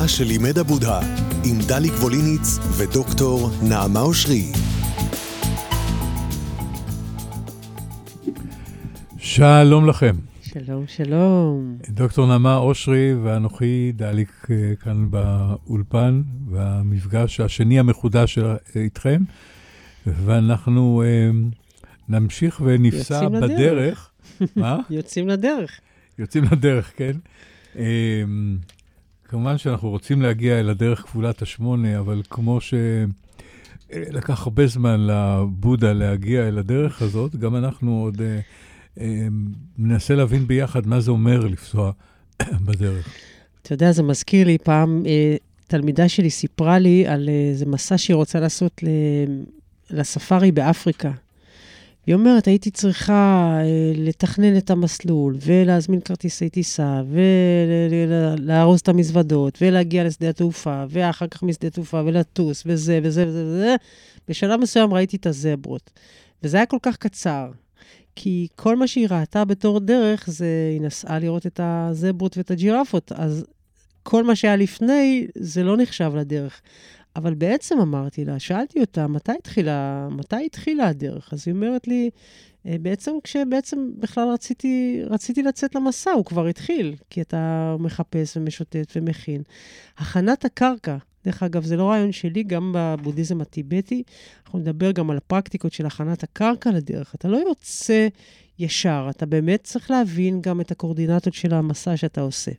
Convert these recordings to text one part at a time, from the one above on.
מה שלימד הבודה, עם דליק ווליניץ ודוקטור נעמה אושרי. שלום לכם. שלום, שלום. דוקטור נעמה אושרי ואנוכי דליק אה, כאן באולפן, והמפגש השני המחודש איתכם, ואנחנו אה, נמשיך ונפסע בדרך. מה? יוצאים לדרך. יוצאים לדרך, כן. אה, כמובן שאנחנו רוצים להגיע אל הדרך כפולת השמונה, אבל כמו שלקח הרבה זמן לבודה להגיע אל הדרך הזאת, גם אנחנו עוד uh, uh, ננסה להבין ביחד מה זה אומר לפסוע בדרך. אתה יודע, זה מזכיר לי, פעם uh, תלמידה שלי סיפרה לי על איזה מסע שהיא רוצה לעשות לספארי באפריקה. היא אומרת, הייתי צריכה אה, לתכנן את המסלול, ולהזמין כרטיסי טיסה, ולארוז את המזוודות, ולהגיע לשדה התעופה, ואחר כך משדה התעופה, ולטוס, וזה, וזה, וזה, וזה. בשלב מסוים ראיתי את הזברות. וזה היה כל כך קצר, כי כל מה שהיא ראתה בתור דרך, זה היא נסעה לראות את הזברות ואת הג'ירפות. אז כל מה שהיה לפני, זה לא נחשב לדרך. אבל בעצם אמרתי לה, שאלתי אותה, מתי התחילה, מתי התחילה הדרך? אז היא אומרת לי, אה, בעצם כשבעצם בכלל רציתי, רציתי לצאת למסע, הוא כבר התחיל, כי אתה מחפש ומשוטט ומכין. הכנת הקרקע, דרך אגב, זה לא רעיון שלי, גם בבודהיזם הטיבטי, אנחנו נדבר גם על הפרקטיקות של הכנת הקרקע לדרך. אתה לא יוצא ישר, אתה באמת צריך להבין גם את הקורדינטות של המסע שאתה עושה.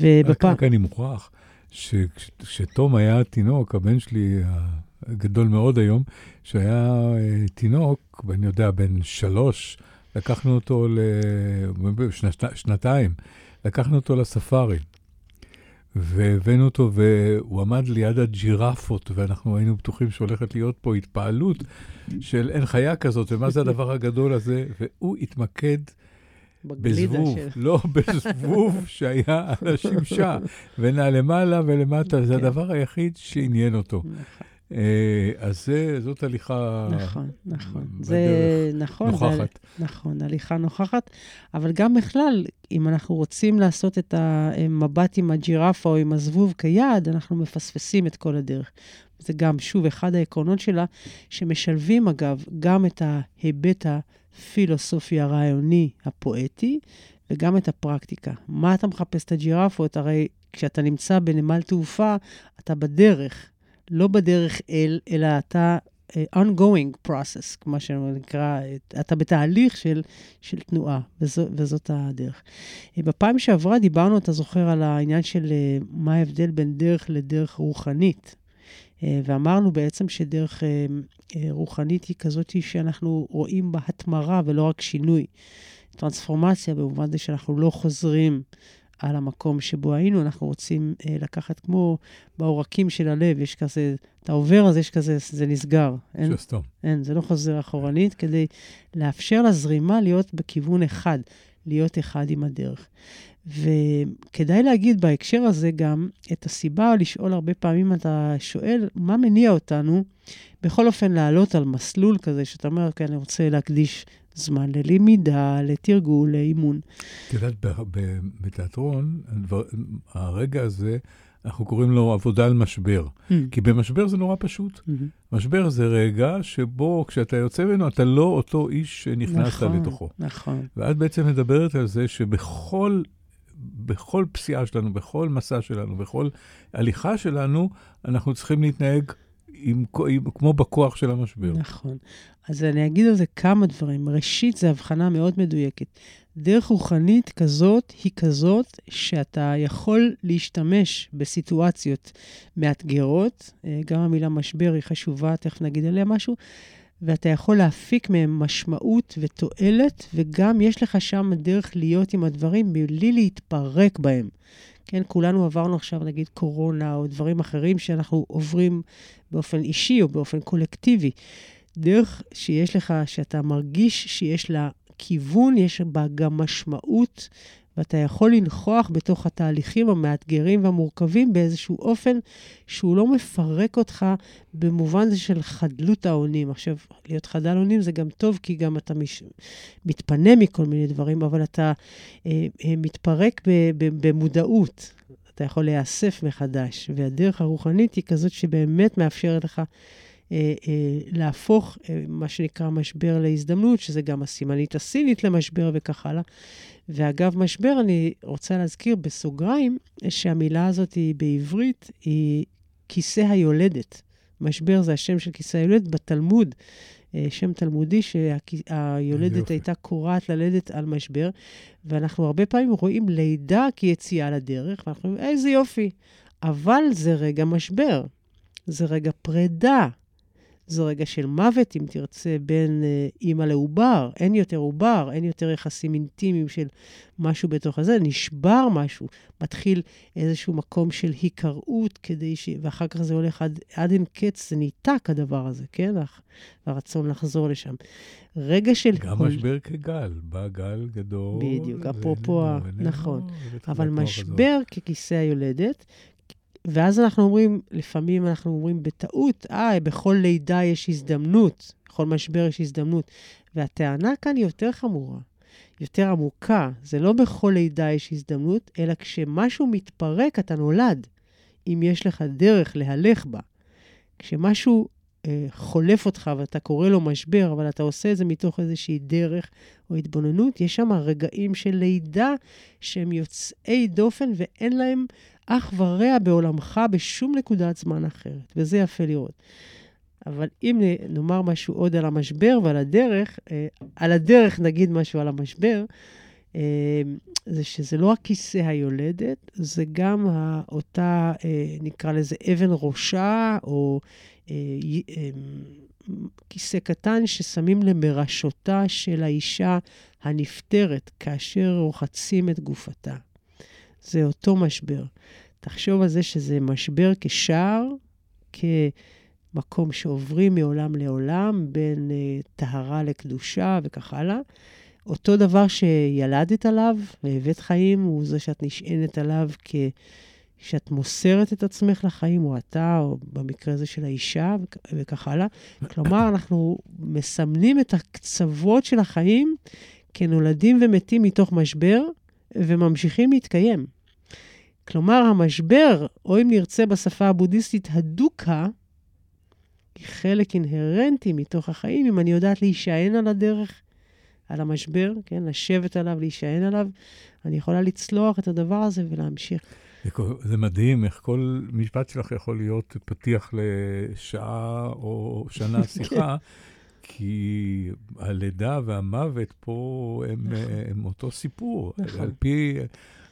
ובפעם... רק אני מוכרח. שכשתום היה תינוק, הבן שלי הגדול מאוד היום, שהיה אה, תינוק, ואני יודע, בן שלוש, לקחנו אותו לשנתיים, לקחנו אותו לספארי. והבאנו אותו, והוא עמד ליד הג'ירפות, ואנחנו היינו בטוחים שהולכת להיות פה התפעלות של אין חיה כזאת, ומה זה הדבר הגדול הזה, והוא התמקד בזבוב, של... לא, בזבוב שהיה על השמשה, ונע למעלה ולמטה, okay. זה כן. הדבר היחיד שעניין אותו. נכון. אה, אז זה, זאת הליכה נכון, נכון. זה נכון, נוכחת. זה, נכון, הליכה נוכחת, אבל גם בכלל, אם אנחנו רוצים לעשות את המבט עם הג'ירפה או עם הזבוב כיעד, אנחנו מפספסים את כל הדרך. זה גם, שוב, אחד העקרונות שלה, שמשלבים, אגב, גם את ההיבט הפילוסופי הרעיוני הפואטי, וגם את הפרקטיקה. מה אתה מחפש את הג'ירפות? הרי כשאתה נמצא בנמל תעופה, אתה בדרך, לא בדרך אל, אלא אתה uh, ongoing process, כמו שנקרא, אתה בתהליך של, של תנועה, וזו, וזאת הדרך. Uh, בפעם שעברה דיברנו, אתה זוכר, על העניין של uh, מה ההבדל בין דרך לדרך רוחנית. אה, ואמרנו בעצם שדרך אה, אה, רוחנית היא כזאת שאנחנו רואים בה התמרה ולא רק שינוי. טרנספורמציה במובן זה שאנחנו לא חוזרים על המקום שבו היינו, אנחנו רוצים לקחת כמו בעורקים של הלב, יש כזה, אתה עובר אז יש כזה, זה נסגר. אין, שסתום. אין, זה לא חוזר אחורנית, כדי לאפשר לזרימה להיות בכיוון אחד, להיות אחד עם הדרך. וכדאי להגיד בהקשר הזה גם את הסיבה לשאול הרבה פעמים, אתה שואל, מה מניע אותנו בכל אופן לעלות על מסלול כזה, שאתה אומר, כן, אני רוצה להקדיש זמן ללמידה, לתרגול, לאימון. את יודעת, בתיאטרון, הרגע הזה, אנחנו קוראים לו עבודה על משבר. Mm. כי במשבר זה נורא פשוט. Mm-hmm. משבר זה רגע שבו כשאתה יוצא ממנו, אתה לא אותו איש שנכנסת נכון, לתוכו. נכון. ואת בעצם מדברת על זה שבכל בכל פסיעה שלנו, בכל מסע שלנו, בכל הליכה שלנו, אנחנו צריכים להתנהג עם, עם, כמו בכוח של המשבר. נכון. אז אני אגיד על זה כמה דברים. ראשית, זו הבחנה מאוד מדויקת. דרך רוחנית כזאת היא כזאת שאתה יכול להשתמש בסיטואציות מאתגרות. אה, גם המילה משבר היא חשובה, תכף נגיד עליה משהו. ואתה יכול להפיק מהם משמעות ותועלת, וגם יש לך שם דרך להיות עם הדברים בלי להתפרק בהם. כן, כולנו עברנו עכשיו, נגיד, קורונה או דברים אחרים שאנחנו עוברים באופן אישי או באופן קולקטיבי. דרך שיש לך, שאתה מרגיש שיש לה כיוון, יש בה גם משמעות, ואתה יכול לנכוח בתוך התהליכים המאתגרים והמורכבים באיזשהו אופן שהוא לא מפרק אותך במובן זה של חדלות האונים. עכשיו, להיות חדל אונים זה גם טוב, כי גם אתה מש... מתפנה מכל מיני דברים, אבל אתה אה, אה, מתפרק ב, ב, במודעות. אתה יכול להיאסף מחדש. והדרך הרוחנית היא כזאת שבאמת מאפשרת לך אה, אה, להפוך אה, מה שנקרא משבר להזדמנות, שזה גם הסימנית הסינית למשבר וכך הלאה. ואגב משבר, אני רוצה להזכיר בסוגריים שהמילה הזאת היא בעברית, היא כיסא היולדת. משבר זה השם של כיסא היולדת בתלמוד. אה, שם תלמודי שהיולדת הייתה קורעת ללדת על משבר, ואנחנו הרבה פעמים רואים לידה כיציאה לדרך, ואנחנו אומרים, איזה יופי. אבל זה רגע משבר, זה רגע פרידה, זה רגע של מוות, אם תרצה, בין אה, אימא לעובר. אין יותר עובר, אין יותר יחסים אינטימיים של משהו בתוך הזה, נשבר משהו, מתחיל איזשהו מקום של היכרעות, כדי ש... ואחר כך זה הולך עד, עד אין קץ, זה ניתק הדבר הזה, כן? הרצון לחזור לשם. רגע של... גם הול... משבר כגל, בא גל גדול. בדיוק, אפרופו, נכון. אבל משבר ככיסא היולדת, ואז אנחנו אומרים, לפעמים אנחנו אומרים בטעות, אה, בכל לידה יש הזדמנות, בכל משבר יש הזדמנות. והטענה כאן היא יותר חמורה, יותר עמוקה. זה לא בכל לידה יש הזדמנות, אלא כשמשהו מתפרק, אתה נולד, אם יש לך דרך להלך בה. כשמשהו אה, חולף אותך ואתה קורא לו משבר, אבל אתה עושה את זה מתוך איזושהי דרך או התבוננות, יש שם רגעים של לידה שהם יוצאי דופן ואין להם אח ורע בעולמך בשום נקודת זמן אחרת, וזה יפה לראות. אבל אם נאמר משהו עוד על המשבר ועל הדרך, אה, על הדרך נגיד משהו על המשבר, אה, זה שזה לא הכיסא היולדת, זה גם אותה, אה, נקרא לזה אבן ראשה, או כיסא קטן ששמים למרשותה של האישה הנפטרת כאשר רוחצים את גופתה. זה אותו משבר. תחשוב על זה שזה משבר כשער, כמקום שעוברים מעולם לעולם, בין uh, טהרה לקדושה וכך הלאה. אותו דבר שילדת עליו והבאת חיים, הוא זה שאת נשענת עליו כשאת מוסרת את עצמך לחיים, או אתה, או במקרה הזה של האישה, וכך הלאה. כלומר, אנחנו מסמנים את הקצוות של החיים כנולדים ומתים מתוך משבר, וממשיכים להתקיים. כלומר, המשבר, או אם נרצה בשפה הבודהיסטית, הדוקה, היא חלק אינהרנטי מתוך החיים, אם אני יודעת להישען על הדרך, על המשבר, כן? לשבת עליו, להישען עליו, אני יכולה לצלוח את הדבר הזה ולהמשיך. זה, מדהים איך כל משפט שלך יכול להיות פתיח לשעה או שנה כן. שיחה, כי הלידה והמוות פה הם, נכון. הם אותו סיפור. נכון. על פי...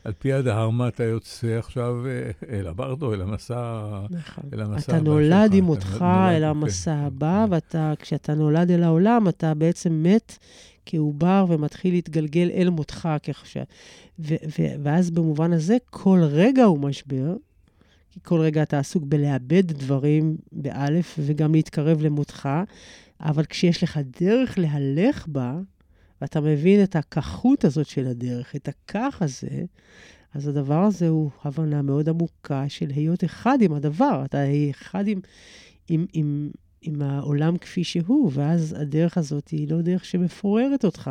על פי הדהרמה אתה יוצא עכשיו אה, אל הברדו, אל המסע, נכון. אל המסע אתה נולד עם אותך אל המסע כן. הבא, וכשאתה נולד אל העולם, אתה בעצם מת כעובר ומתחיל להתגלגל אל מותך כחשב. ואז במובן הזה, כל רגע הוא משבר, כי כל רגע אתה עסוק בלאבד דברים באלף וגם להתקרב למותך, אבל כשיש לך דרך להלך בה, ואתה מבין את הכחות הזאת של הדרך, את הכך הזה, אז הדבר הזה הוא הבנה מאוד עמוקה של היות אחד עם הדבר. אתה אחד עם, עם, עם, עם העולם כפי שהוא, ואז הדרך הזאת היא לא דרך שמפוררת אותך,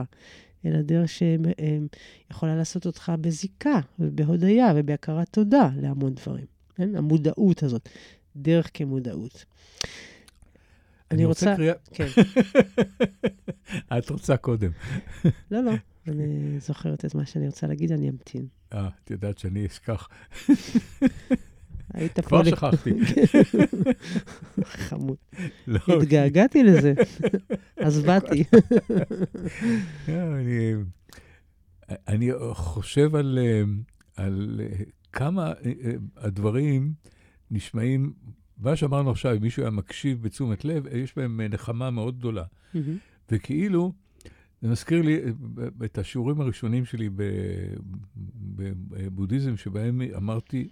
אלא דרך שיכולה לעשות אותך בזיקה ובהודיה ובהכרת תודה להמון דברים. כן? המודעות הזאת, דרך כמודעות. אני רוצה... קריאה... כן. את רוצה קודם. לא, לא, אני זוכרת את מה שאני רוצה להגיד, אני אמתין. אה, את יודעת שאני אשכח. היית פה... כבר שכחתי. חמוד. לא, התגעגעתי לזה, אז באתי. אני חושב על, אה, אה, כמה אה, הדברים נשמעים מה שאמרנו עכשיו, אם מישהו היה מקשיב בתשומת לב, יש בהם נחמה מאוד גדולה. Mm-hmm. וכאילו, זה מזכיר לי את השיעורים הראשונים שלי בבודהיזם, שבהם אמרתי,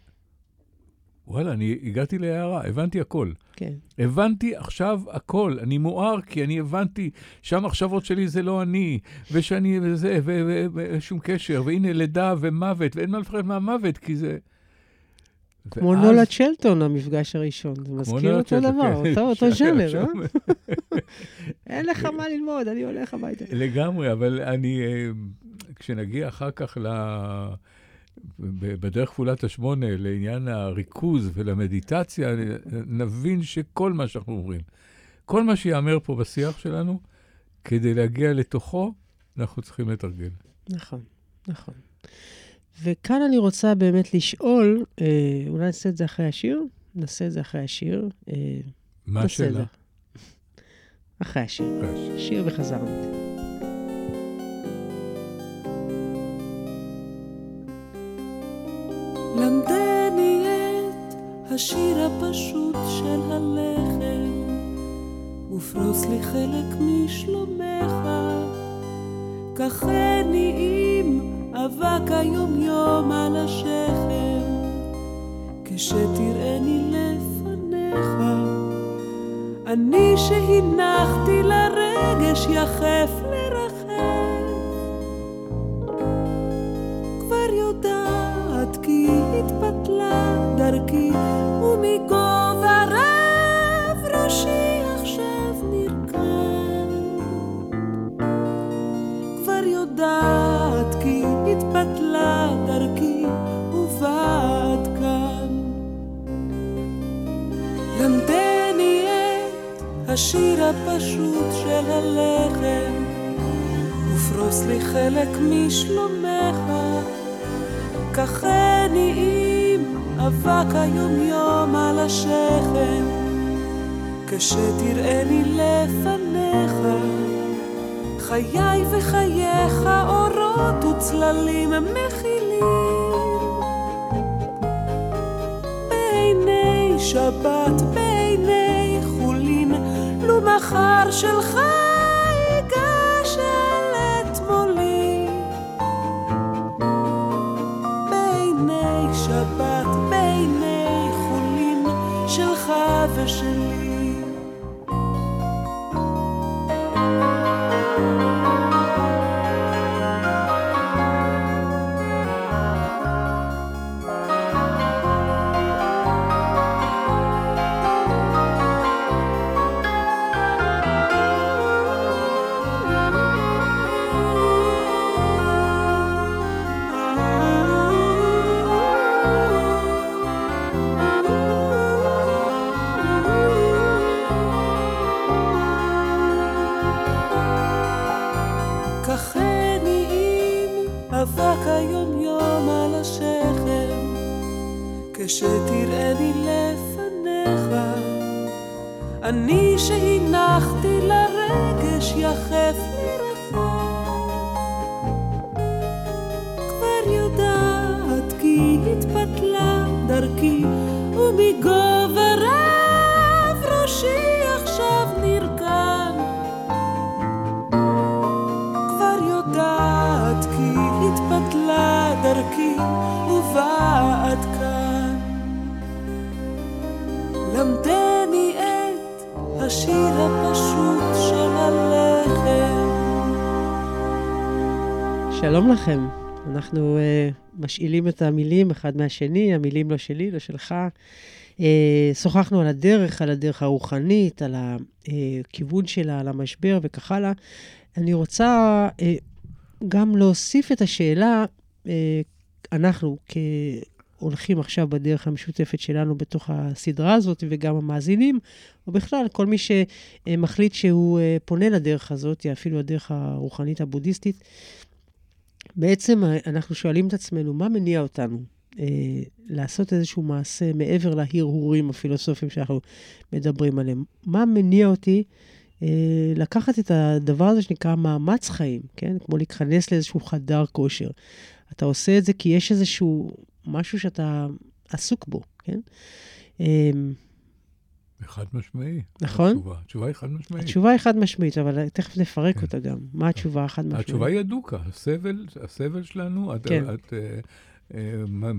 וואלה, אני הגעתי להערה, הבנתי הכל. כן. הבנתי עכשיו הכל. אני מואר כי אני הבנתי שהמחשבות שלי זה לא אני, ושאני, וזה, ושום קשר, והנה לידה ומוות, ואין מה לפחד מהמוות, כי זה... כמו ואז... נולד שלטון, המפגש הראשון. זה מזכיר אותו דבר, כן. אותו, אותו ז'אנר, אה? אין לך מה ללמוד, אני הולך הביתה. לגמרי, אבל אני, אה, כשנגיע אחר כך ל... בדרך כפולת השמונה לעניין הריכוז ולמדיטציה, נבין שכל מה שאנחנו אומרים, כל מה שיאמר פה בשיח שלנו, כדי להגיע לתוכו, אנחנו צריכים לתרגל. נכון, נכון. וכאן אני רוצה באמת לשאול, אה, אולי נעשה את זה אחרי השיר? נעשה את זה אחרי השיר. אה, מה השאלה? אחרי השיר. שיר וחזרנו. למדני את השיר הפשוט של הלחם, ופרוס לי חלק משלומך, קחני עם אבק היומיום על השכם, כשתראני לפניך. אני שהנחתי לרגש יחף הפשוט של הלחם, ופרוס לי חלק משלומך, קחני עם אבק היומיום על השכם, כשתראני לפניך. חיי וחייך אורות וצללים מכילים בעיני שבת, מחר שלך משאילים את המילים אחד מהשני, המילים לא שלי, לא שלך. Uh, שוחחנו על הדרך, על הדרך הרוחנית, על הכיוון שלה, על המשבר וכך הלאה. אני רוצה uh, גם להוסיף את השאלה, uh, אנחנו כהולכים עכשיו בדרך המשותפת שלנו בתוך הסדרה הזאת, וגם המאזינים, או בכלל, כל מי שמחליט שהוא פונה לדרך הזאת, אפילו הדרך הרוחנית הבודהיסטית, בעצם אנחנו שואלים את עצמנו, מה מניע אותנו אה, לעשות איזשהו מעשה מעבר להרהורים הפילוסופיים שאנחנו מדברים עליהם? מה מניע אותי אה, לקחת את הדבר הזה שנקרא מאמץ חיים, כן? כמו להיכנס לאיזשהו חדר כושר. אתה עושה את זה כי יש איזשהו משהו שאתה עסוק בו, כן? אה, חד משמעי. נכון? התשובה, התשובה היא חד משמעית. התשובה היא חד משמעית, אבל תכף נפרק כן. אותה גם. מה התשובה החד משמעית? התשובה היא הדוקה. הסבל, הסבל שלנו, כן. את, את, אה, אה,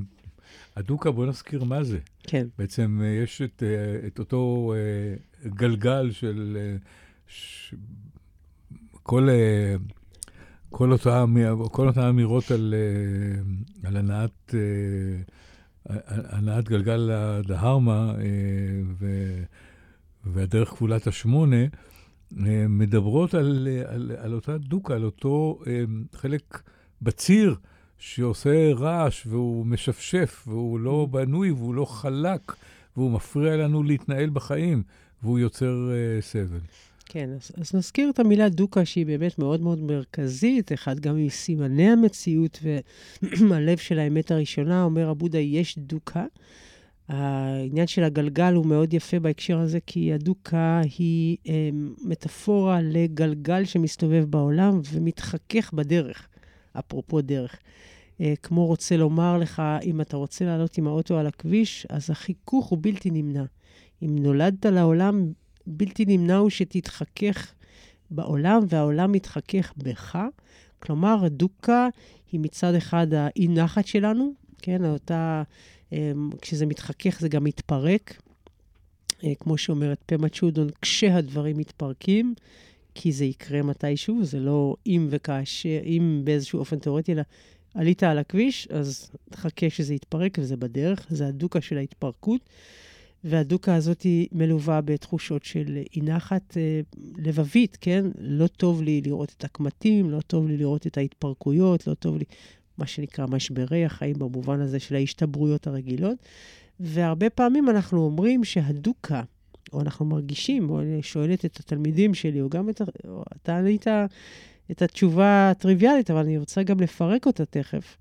הדוקה, בוא נזכיר מה זה. כן. בעצם אה, יש את, את אותו גלגל של ש, כל, כל, אותה אמירות על, על הנעת... אה, הנעת גלגל הדהרמה ו, והדרך כפולת השמונה מדברות על, על, על אותה דוקה, על אותו חלק בציר שעושה רעש והוא משפשף והוא לא בנוי והוא לא חלק והוא מפריע לנו להתנהל בחיים והוא יוצר סבל. כן, אז, אז נזכיר את המילה דוקה, שהיא באמת מאוד מאוד מרכזית, אחד גם מסימני המציאות והלב של האמת הראשונה, אומר הבודה, יש דוקה. העניין של הגלגל הוא מאוד יפה בהקשר הזה, כי הדוקה היא אה, מטאפורה לגלגל שמסתובב בעולם ומתחכך בדרך, אפרופו דרך. אה, כמו רוצה לומר לך, אם אתה רוצה לעלות עם האוטו על הכביש, אז החיכוך הוא בלתי נמנע. אם נולדת לעולם, בלתי נמנע הוא שתתחכך בעולם, והעולם מתחכך בך. כלומר, הדוקה היא מצד אחד האי-נחת שלנו, כן, אותה, אמ, כשזה מתחכך זה גם מתפרק. אה, כמו שאומרת פמה צ'ודון, כשהדברים מתפרקים, כי זה יקרה מתישהו, זה לא אם וכאשר, אם באיזשהו אופן תיאורטי, אלא עלית על הכביש, אז תחכה שזה יתפרק, וזה בדרך, זה הדוקה של ההתפרקות. והדוקה הזאת היא מלווה בתחושות של אי נחת אה, לבבית, כן? לא טוב לי לראות את הקמטים, לא טוב לי לראות את ההתפרקויות, לא טוב לי, מה שנקרא משברי החיים במובן הזה של ההשתברויות הרגילות. והרבה פעמים אנחנו אומרים שהדוקה, או אנחנו מרגישים, או אני שואלת את התלמידים שלי, או גם את, או אתה ענית את התשובה הטריוויאלית, אבל אני רוצה גם לפרק אותה תכף,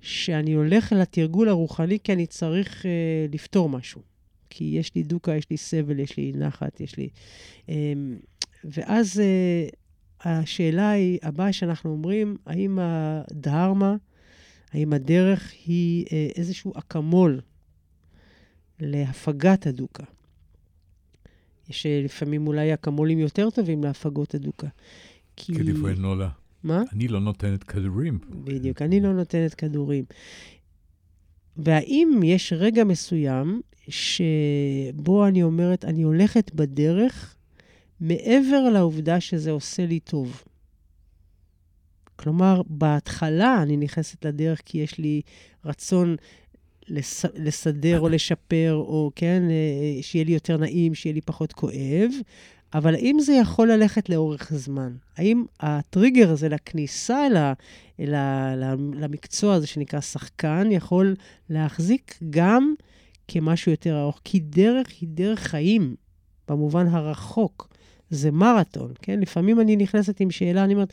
שאני הולך לתרגול הרוחני כי אני צריך אה, לפתור משהו. כי יש לי דוקה, יש לי סבל, יש לי נחת, יש לי... אמ, ואז אה, השאלה היא, הבאה שאנחנו אומרים, האם הדהרמה, האם הדרך היא אה, איזשהו אקמול להפגת הדוקה? יש אה, לפעמים אולי אקמולים יותר טובים להפגות הדוקה. כי... כדברי נולה. מה? אני לא נותנת כדורים. בדיוק, אני לא נותנת כדורים. והאם יש רגע מסוים שבו אני אומרת, אני הולכת בדרך מעבר לעובדה שזה עושה לי טוב. כלומר, בהתחלה אני נכנסת לדרך כי יש לי רצון לס, לסדר או לשפר, או כן, אה, שיהיה לי יותר נעים, שיהיה לי פחות כואב, אבל האם זה יכול ללכת לאורך זמן? האם הטריגר הזה לכניסה אל, ה, אל ה, למקצוע הזה שנקרא שחקן יכול להחזיק גם כמשהו יותר ארוך? כי דרך היא דרך חיים, במובן הרחוק. זה מרתון, כן? לפעמים אני נכנסת עם שאלה, אני אומרת,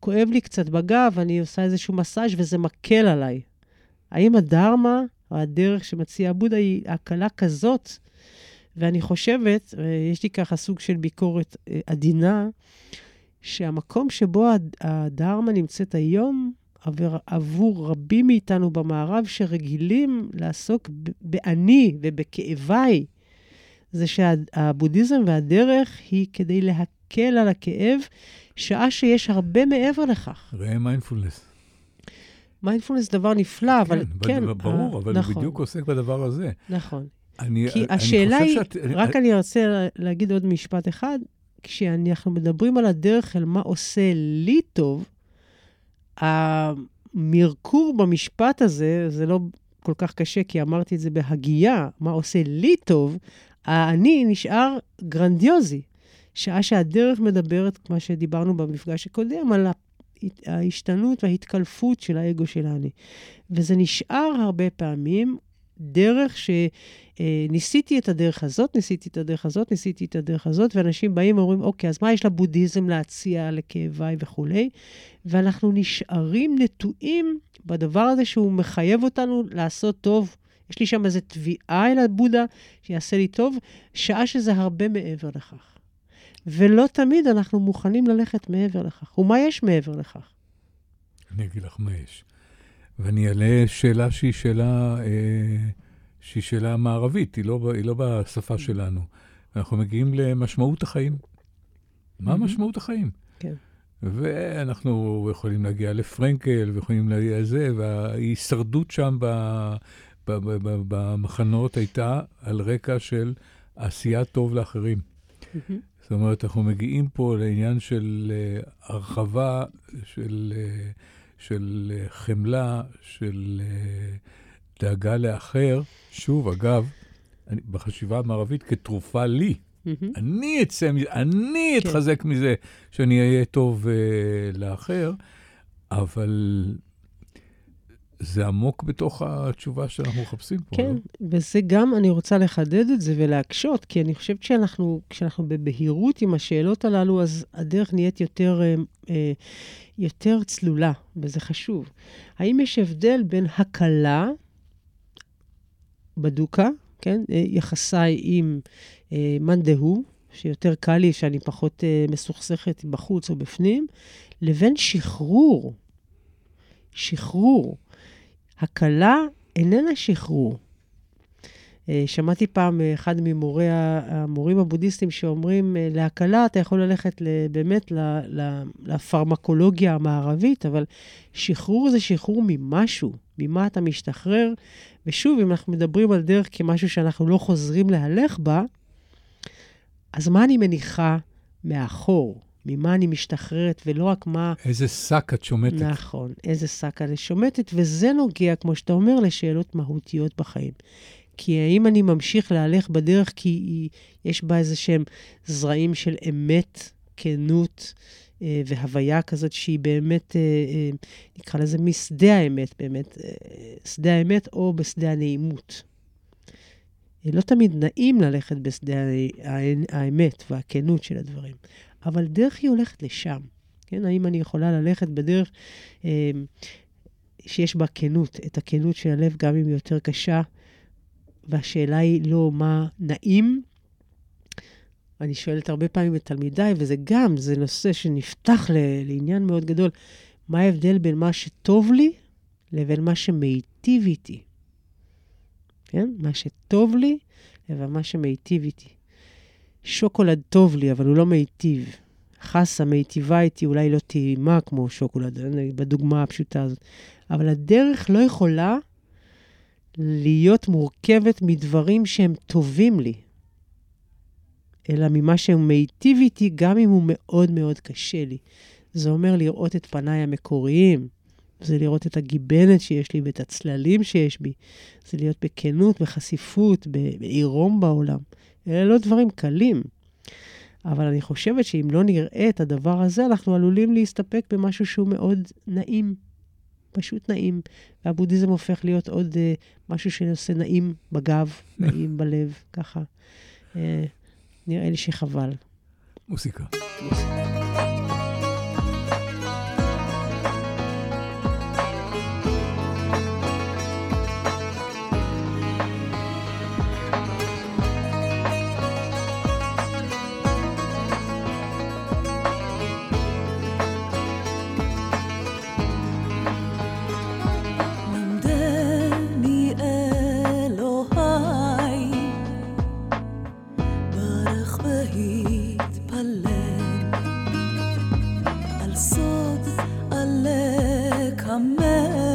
כואב לי קצת בגב, אני עושה איזשהו מסאז' וזה מקל עליי. האם הדרמה, או הדרך שמציע בודה, היא הקלה כזאת? ואני חושבת, יש לי ככה סוג של ביקורת אה, עדינה, שהמקום שבו הדרמה נמצאת היום, עבור, עבור רבים מאיתנו במערב שרגילים לעסוק באני ובכאביי, זה שהבודהיזם והדרך היא כדי להקל על הכאב, שעה שיש הרבה מעבר לכך. ראה מיינדפולנס. מיינדפולנס זה דבר נפלא, אבל כן... כן, ברור, אבל נכון. הוא בדיוק עוסק בדבר הזה. נכון. אני, כי אני השאלה היא, שאת, רק אני רוצה להגיד עוד משפט אחד, כשאנחנו מדברים על הדרך אל מה עושה לי טוב, המרקור במשפט הזה, זה לא כל כך קשה, כי אמרתי את זה בהגייה, מה עושה לי טוב, האני נשאר גרנדיוזי. שעה שהדרך מדברת, כמו שדיברנו במפגש הקודם, על ההשתנות וההתקלפות של האגו של האני. וזה נשאר הרבה פעמים דרך שניסיתי את הדרך הזאת, ניסיתי את הדרך הזאת, ניסיתי את הדרך הזאת, ואנשים באים ואומרים, אוקיי, אז מה יש לבודהיזם להציע לכאביי וכולי? ואנחנו נשארים נטועים בדבר הזה שהוא מחייב אותנו לעשות טוב. יש לי שם איזו תביעה אל הבודה שיעשה לי טוב, שעה שזה הרבה מעבר לכך. ולא תמיד אנחנו מוכנים ללכת מעבר לכך. ומה יש מעבר לכך? אני אגיד לך מה יש. ואני אעלה שאלה שהיא שאלה, אה, שהיא שאלה מערבית, היא לא, היא לא בשפה שלנו. אנחנו מגיעים למשמעות החיים. מה משמעות החיים? כן. ואנחנו יכולים להגיע לפרנקל, ויכולים להגיע לזה, וההישרדות שם ב, ב, ב, ב, במחנות הייתה על רקע של עשייה טוב לאחרים. Mm-hmm. זאת אומרת, אנחנו מגיעים פה לעניין של uh, הרחבה, של... Uh, של אה, חמלה, של אה, דאגה לאחר. שוב, אגב, אני, בחשיבה המערבית כתרופה לי. Mm-hmm. אני אצא מזה, אני כן. אתחזק מזה שאני אהיה טוב uh, לאחר, אבל זה עמוק בתוך התשובה שאנחנו מחפשים פה, כן, לא? וזה גם, אני רוצה לחדד את זה ולהקשות, כי אני חושבת שאנחנו, כשאנחנו בבהירות עם השאלות הללו, אז הדרך נהיית יותר, אה, אה, יותר צלולה, וזה חשוב. האם יש הבדל בין הקלה בדוקה, כן, אה, יחסיי עם מאן דהוא, שיותר קל לי, שאני פחות מסוכסכת בחוץ או בפנים, לבין שחרור. שחרור. הקלה איננה שחרור. אה, שמעתי פעם אחד ממורי המורים הבודהיסטים שאומרים, אה, להקלה אתה יכול ללכת באמת לפרמקולוגיה המערבית, אבל שחרור זה שחרור ממשהו, ממה אתה משתחרר. ושוב, אם אנחנו מדברים על דרך כמשהו שאנחנו לא חוזרים להלך בה, אז מה אני מניחה מאחור? ממה אני משתחררת, ולא רק מה... איזה שק את שומטת. נכון, איזה שק אני שומטת, וזה נוגע, כמו שאתה אומר, לשאלות מהותיות בחיים. כי האם אני ממשיך להלך בדרך כי יש בה איזה שהם זרעים של אמת, כנות אה, והוויה כזאת שהיא באמת, אה, אה, נקרא לזה משדה האמת, באמת, אה, שדה האמת או בשדה הנעימות. לא תמיד נעים ללכת בשדה האמת והכנות של הדברים, אבל דרך היא הולכת לשם. כן? האם אני יכולה ללכת בדרך אה, שיש בה כנות, את הכנות של הלב, גם אם היא יותר קשה, והשאלה היא לא מה נעים. אני שואלת הרבה פעמים את תלמידיי, וזה גם, זה נושא שנפתח לעניין מאוד גדול, מה ההבדל בין מה שטוב לי לבין מה שמיטיב איתי? כן? מה שטוב לי לבין מה שמיטיב איתי. שוקולד טוב לי, אבל הוא לא מיטיב. חסה מיטיבה איתי, אולי לא טעימה כמו שוקולד, בדוגמה הפשוטה הזאת. אבל הדרך לא יכולה להיות מורכבת מדברים שהם טובים לי, אלא ממה שהוא מיטיב איתי, גם אם הוא מאוד מאוד קשה לי. זה אומר לראות את פניי המקוריים, זה לראות את הגיבנת שיש לי ואת הצללים שיש בי, זה להיות בכנות, בחשיפות, בעירום בעולם. אלה לא דברים קלים. אבל אני חושבת שאם לא נראה את הדבר הזה, אנחנו עלולים להסתפק במשהו שהוא מאוד נעים. פשוט נעים. והבודהיזם הופך להיות עוד uh, משהו שעושה נעים בגב, נעים בלב, ככה. Uh, נראה לי שחבל. מוסיקה. מוסיקה. mess.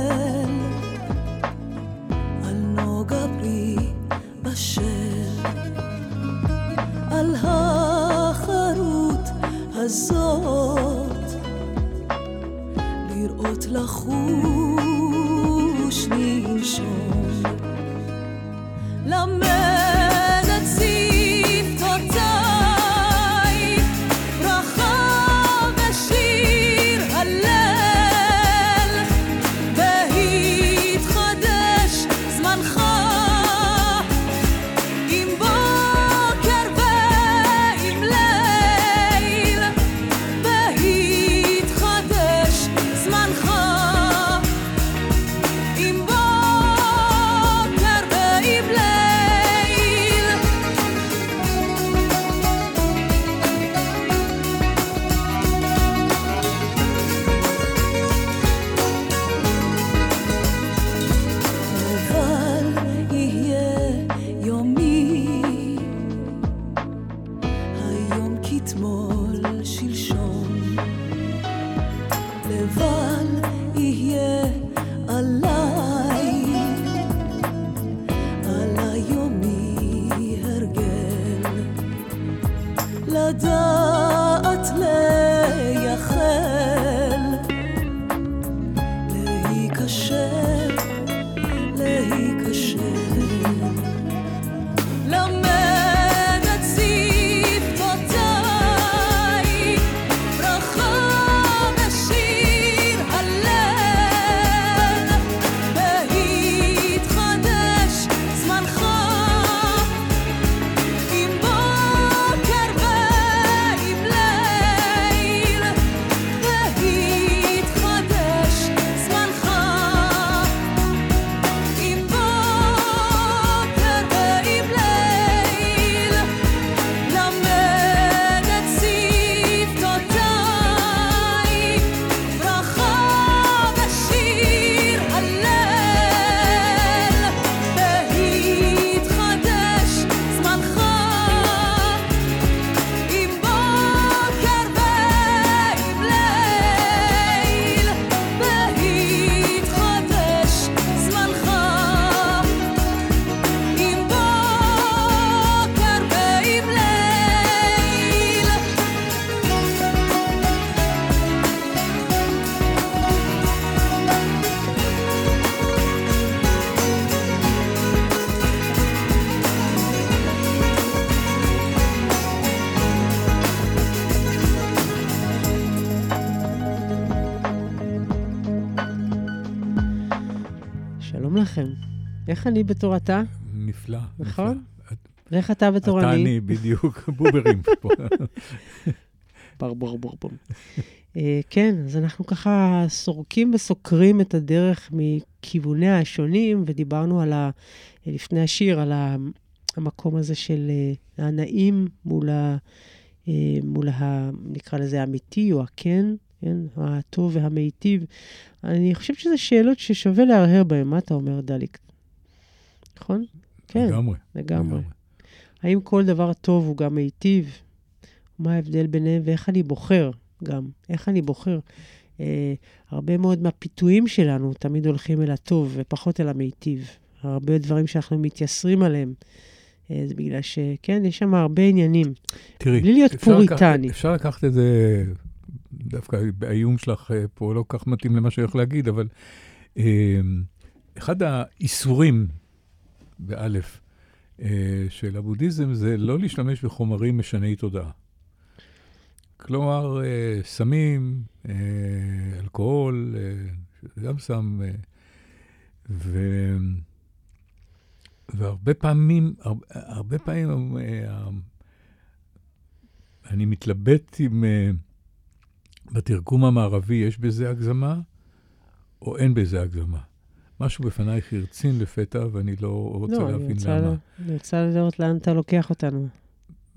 אני בתור אתה? נפלא. נכון? ואיך אתה בתור אתה אני? אני, בדיוק, בוברים פה. בר בור בור. אה, כן, אז אנחנו ככה סורקים וסוקרים את הדרך מכיווניה השונים, ודיברנו על ה... לפני השיר, על ה... המקום הזה של אה, הנעים מול ה... אה, מול ה... נקרא לזה האמיתי או הכן, כן? הטוב והמיטיב. אני חושבת שזה שאלות ששווה להרהר בהן. מה אתה אומר, דליק? נכון? כן, לגמרי. לגמרי. האם כל דבר טוב הוא גם מיטיב? מה ההבדל ביניהם ואיך אני בוחר גם? איך אני בוחר? אה, הרבה מאוד מהפיתויים שלנו תמיד הולכים אל הטוב ופחות אל המיטיב. הרבה דברים שאנחנו מתייסרים עליהם. אה, זה בגלל שכן, יש שם הרבה עניינים. תראי, בלי להיות אפשר לקחת- פוריטני. אפשר לקחת את זה, דווקא האיום שלך אה, פה לא כל כך מתאים למה שאני הולך להגיד, אבל אה, אחד האיסורים, באלף, אה, של הבודהיזם זה לא להשתמש בחומרים משני תודעה. כלומר, אה, סמים, אה, אלכוהול, גם סם, ו... והרבה פעמים, הרבה, הרבה פעמים אני מתלבט אם בתרגום המערבי יש בזה הגזמה, או אין בזה הגזמה. משהו בפנייך הרצין לפתע, ואני לא רוצה לא, להבין רוצה, למה. אני רוצה לראות לאן אתה לוקח אותנו.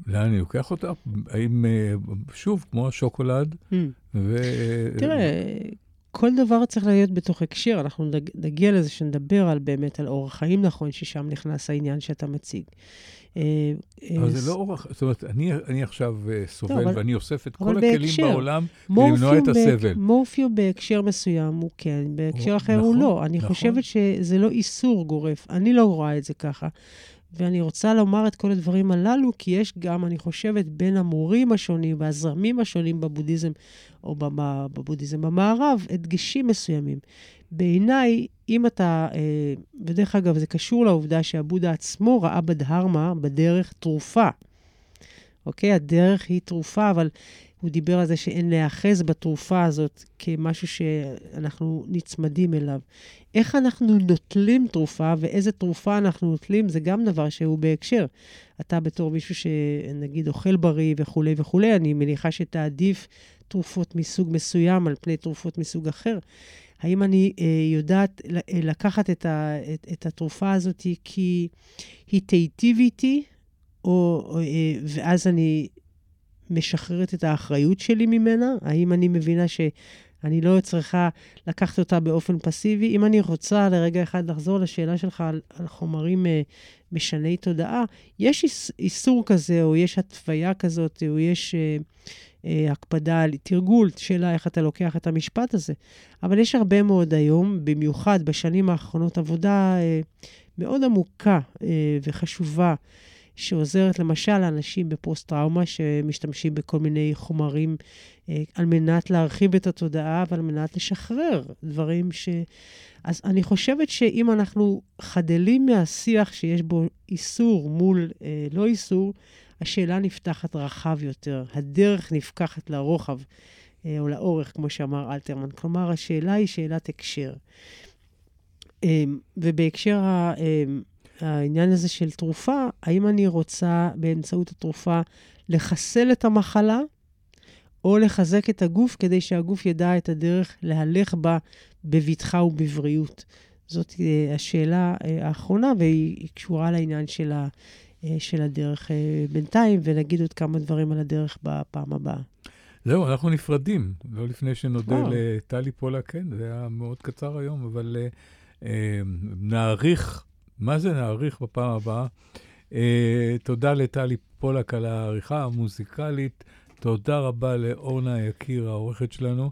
לאן אני לוקח אותה? האם, אה, שוב, כמו השוקולד, ו... תראה, כל דבר צריך להיות בתוך הקשר. אנחנו נג- נגיע לזה שנדבר על באמת על אורח חיים נכון, ששם נכנס העניין שאתה מציג. אה, אה, אבל זה לא אורח, זאת אומרת, אני, אני עכשיו אה, סובל אבל- ואני אוסף את כל הכלים בהקשר. בעולם כדי למנוע את הסבל. מורפיום בהקשר מסוים הוא כן, בהקשר או- אחר הוא נכון, לא. אני נכון. חושבת שזה לא איסור גורף. אני לא רואה את זה ככה. ואני רוצה לומר את כל הדברים הללו, כי יש גם, אני חושבת, בין המורים השונים והזרמים השונים בבודהיזם, או בב- בבודהיזם במערב, הדגשים מסוימים. בעיניי, אם אתה, אה, ודרך אגב, זה קשור לעובדה שהבודה עצמו ראה בדהרמה, בדרך, תרופה. אוקיי? הדרך היא תרופה, אבל הוא דיבר על זה שאין להיאחז בתרופה הזאת כמשהו שאנחנו נצמדים אליו. איך אנחנו נוטלים תרופה ואיזה תרופה אנחנו נוטלים, זה גם דבר שהוא בהקשר. אתה בתור מישהו שנגיד אוכל בריא וכולי וכולי, אני מניחה שתעדיף תרופות מסוג מסוים על פני תרופות מסוג אחר. האם אני אה, יודעת אה, לקחת את, ה, את, את התרופה הזאת כי היא תיטיב איתי, או, אה, ואז אני משחררת את האחריות שלי ממנה? האם אני מבינה שאני לא צריכה לקחת אותה באופן פסיבי? אם אני רוצה לרגע אחד לחזור לשאלה שלך על, על חומרים אה, משני תודעה, יש איס, איסור כזה, או יש התוויה כזאת, או יש אה, אה, הקפדה על תרגול, שאלה איך אתה לוקח את המשפט הזה. אבל יש הרבה מאוד היום, במיוחד בשנים האחרונות, עבודה אה, מאוד עמוקה אה, וחשובה. שעוזרת למשל לאנשים בפוסט-טראומה שמשתמשים בכל מיני חומרים אה, על מנת להרחיב את התודעה ועל מנת לשחרר דברים ש... אז אני חושבת שאם אנחנו חדלים מהשיח שיש בו איסור מול אה, לא איסור, השאלה נפתחת רחב יותר, הדרך נפקחת לרוחב אה, או לאורך, כמו שאמר אלתרמן. כלומר, השאלה היא שאלת הקשר. אה, ובהקשר. אה, העניין הזה של תרופה, האם אני רוצה באמצעות התרופה לחסל את המחלה, או לחזק את הגוף כדי שהגוף ידע את הדרך להלך בה בבטחה ובבריאות. זאת אה, השאלה אה, האחרונה, והיא קשורה לעניין של, ה, אה, של הדרך בינתיים, ונגיד עוד כמה דברים על הדרך בפעם הבאה. זהו, אנחנו נפרדים. לא לפני שנודה. לטלי פולה, כן, זה היה מאוד קצר היום, אבל אה, נעריך, מה זה נעריך בפעם הבאה? אה, תודה לטלי פולק על העריכה המוזיקלית. תודה רבה לאורנה יקיר, העורכת שלנו.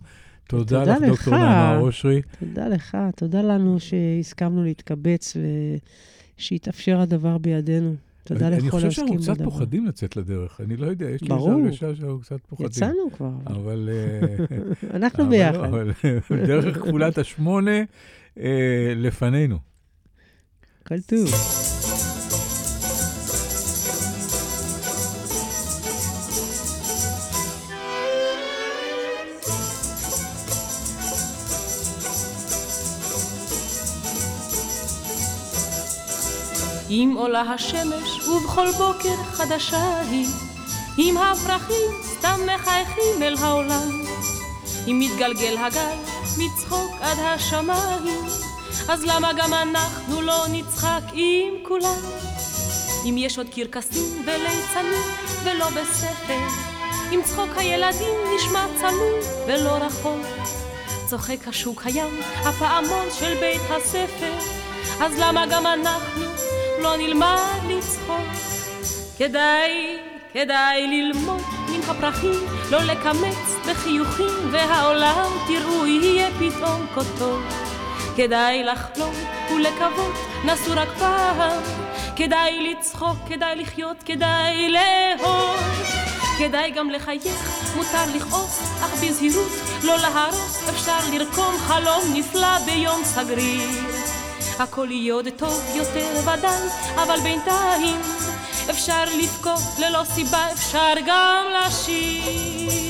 תודה ותודה לך. דוקטור נעמה אושרי. תודה לך, תודה לנו שהסכמנו להתקבץ ושהתאפשר הדבר בידינו. תודה אני לכל חושב העוסקים שאנחנו בדבר. קצת פוחדים לצאת לדרך. אני לא יודע, יש לי איזו ברור. הרגשה שאנחנו קצת פוחדים. יצאנו כבר, אבל... אה, אנחנו אבל ביחד. לא, אבל דרך כפולת השמונה אה, לפנינו. הכל טוב. אם עולה השמש ובכל בוקר חדשה היא, אם הפרחים סתם מחייכים אל העולם, אם מתגלגל הגל מצחוק עד השמיים, אז למה גם אנחנו לא נצחק עם כולם? אם יש עוד קרקסים וליצנים ולא בספר, אם צחוק הילדים נשמע צלול ולא רחוק, צוחק השוק הים, הפעמון של בית הספר, אז למה גם אנחנו לא נלמד לצחוק? כדאי, כדאי ללמוד מן הפרחים, לא לקמץ בחיוכים, והעולם תראו יהיה פתאום כה טוב. כדאי לחלום ולקוות, נסו רק פעם, כדאי לצחוק, כדאי לחיות, כדאי לאהוב. כדאי גם לחייך, מותר לכעוס, אך בזהירות, לא להרוס, אפשר לרקום חלום נפלא ביום סגריר. הכל יהיה עוד טוב יותר ודאי, אבל בינתיים אפשר לבכות ללא סיבה, אפשר גם לשיר.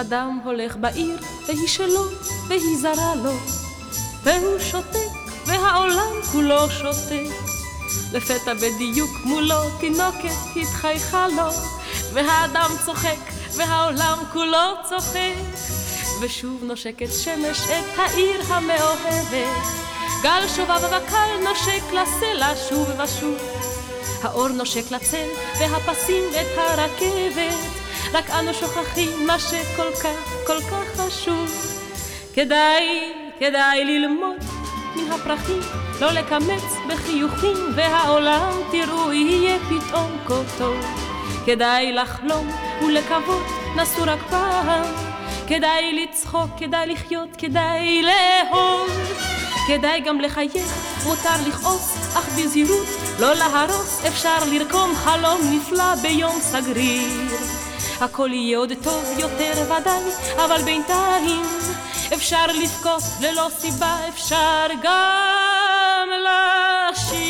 אדם הולך בעיר, והיא שלו, והיא זרה לו, והוא שותק, והעולם כולו שותק. לפתע בדיוק מולו תינוקת התחייכה לו, והאדם צוחק, והעולם כולו צוחק. ושוב נושקת שמש את העיר המאוהבת, גל שובב וקל נושק לסלע שוב ושוב. האור נושק לצל, והפסים את הרכבת, רק אנו שוכחים מה שכל כך, כל כך חשוב. כדאי, כדאי ללמוד מן הפרחים, לא לקמץ בחיוכים, והעולם תראו יהיה פתאום כה טוב. כדאי לחלום ולקוות, נסו רק פעם. כדאי לצחוק, כדאי לחיות, כדאי לאהוב. כדאי גם לחייך, מותר לכעוס, אך בזהירות, לא להרוס, אפשר לרקום חלום נפלא ביום סגריר. הכל יהיה עוד טוב יותר ודאי, אבל בינתיים אפשר לבכות ללא סיבה, אפשר גם לשיר.